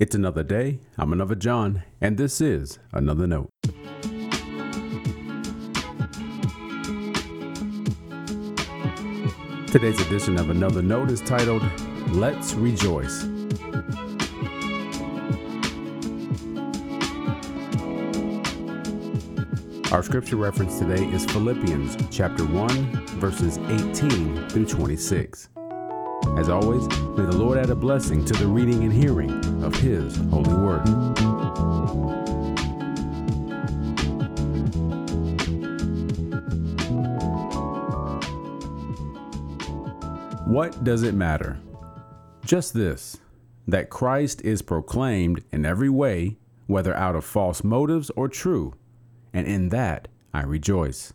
It's another day. I'm another John, and this is another note. Today's edition of Another Note is titled Let's Rejoice. Our scripture reference today is Philippians chapter 1 verses 18 through 26. As always, may the Lord add a blessing to the reading and hearing of his holy word. What does it matter? Just this that Christ is proclaimed in every way, whether out of false motives or true and in that I rejoice.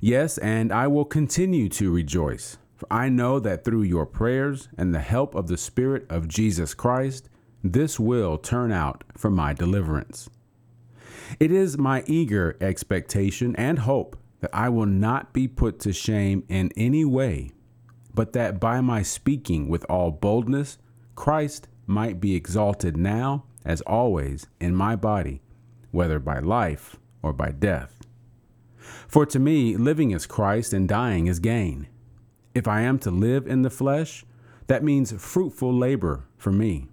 Yes, and I will continue to rejoice, for I know that through your prayers and the help of the Spirit of Jesus Christ, this will turn out for my deliverance. It is my eager expectation and hope that I will not be put to shame in any way, but that by my speaking with all boldness, Christ might be exalted now as always in my body whether by life or by death. For to me, living is Christ and dying is gain. If I am to live in the flesh, that means fruitful labor for me,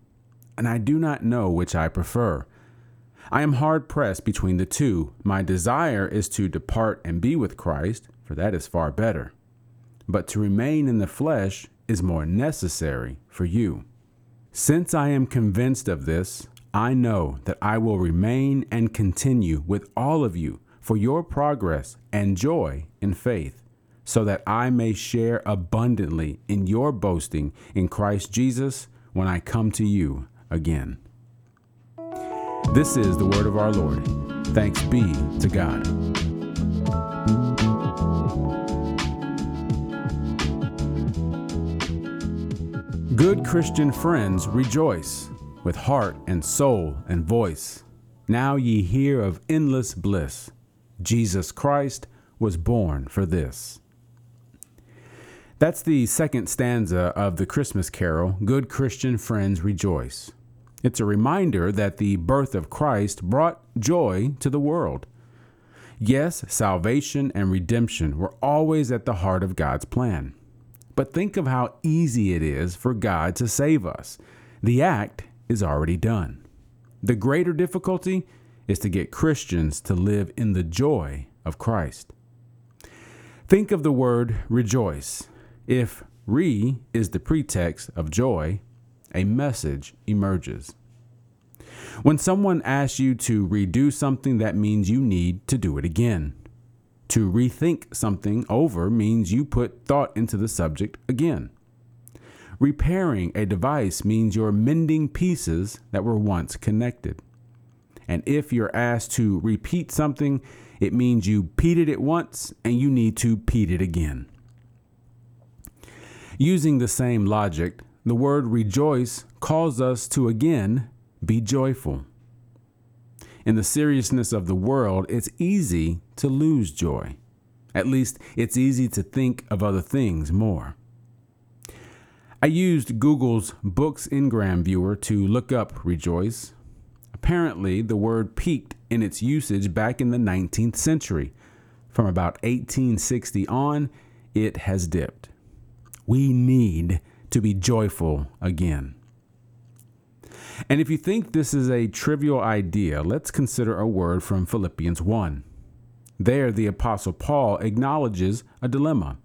and I do not know which I prefer. I am hard pressed between the two. My desire is to depart and be with Christ, for that is far better. But to remain in the flesh is more necessary for you. Since I am convinced of this, I know that I will remain and continue with all of you for your progress and joy in faith, so that I may share abundantly in your boasting in Christ Jesus when I come to you again. This is the word of our Lord. Thanks be to God. Good Christian friends, rejoice with heart and soul and voice. Now ye hear of endless bliss. Jesus Christ was born for this. That's the second stanza of the Christmas carol, Good Christian Friends Rejoice. It's a reminder that the birth of Christ brought joy to the world. Yes, salvation and redemption were always at the heart of God's plan. But think of how easy it is for God to save us. The act is already done. The greater difficulty is to get Christians to live in the joy of Christ. Think of the word rejoice. If re is the pretext of joy, a message emerges. When someone asks you to redo something, that means you need to do it again. To rethink something over means you put thought into the subject again. Repairing a device means you're mending pieces that were once connected. And if you're asked to repeat something, it means you peated it once and you need to peat it again. Using the same logic, the word rejoice calls us to again be joyful. In the seriousness of the world, it's easy to lose joy. At least, it's easy to think of other things more. I used Google's Books Ngram viewer to look up rejoice. Apparently, the word peaked in its usage back in the 19th century. From about 1860 on, it has dipped. We need to be joyful again. And if you think this is a trivial idea, let's consider a word from Philippians 1. There, the Apostle Paul acknowledges a dilemma.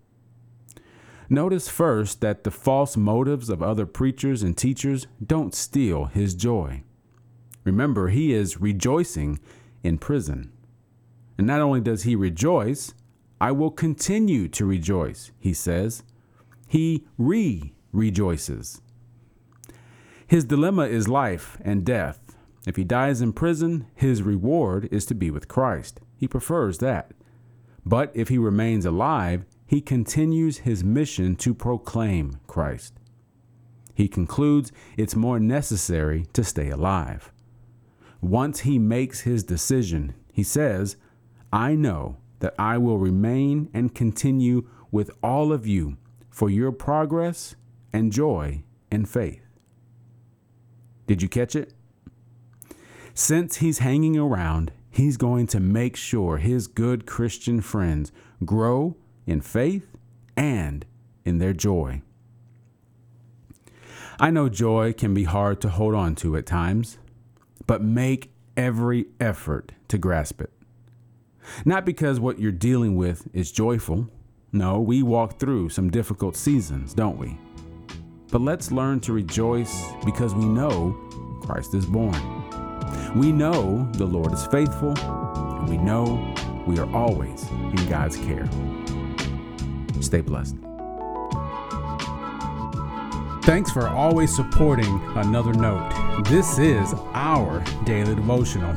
Notice first that the false motives of other preachers and teachers don't steal his joy. Remember, he is rejoicing in prison. And not only does he rejoice, I will continue to rejoice, he says. He re rejoices. His dilemma is life and death. If he dies in prison, his reward is to be with Christ. He prefers that. But if he remains alive, he continues his mission to proclaim Christ. He concludes it's more necessary to stay alive. Once he makes his decision, he says, I know that I will remain and continue with all of you for your progress and joy in faith. Did you catch it? Since he's hanging around, he's going to make sure his good Christian friends grow in faith and in their joy. I know joy can be hard to hold on to at times, but make every effort to grasp it. Not because what you're dealing with is joyful. No, we walk through some difficult seasons, don't we? But let's learn to rejoice because we know Christ is born. We know the Lord is faithful, and we know we are always in God's care. Stay blessed. Thanks for always supporting Another Note. This is our daily devotional.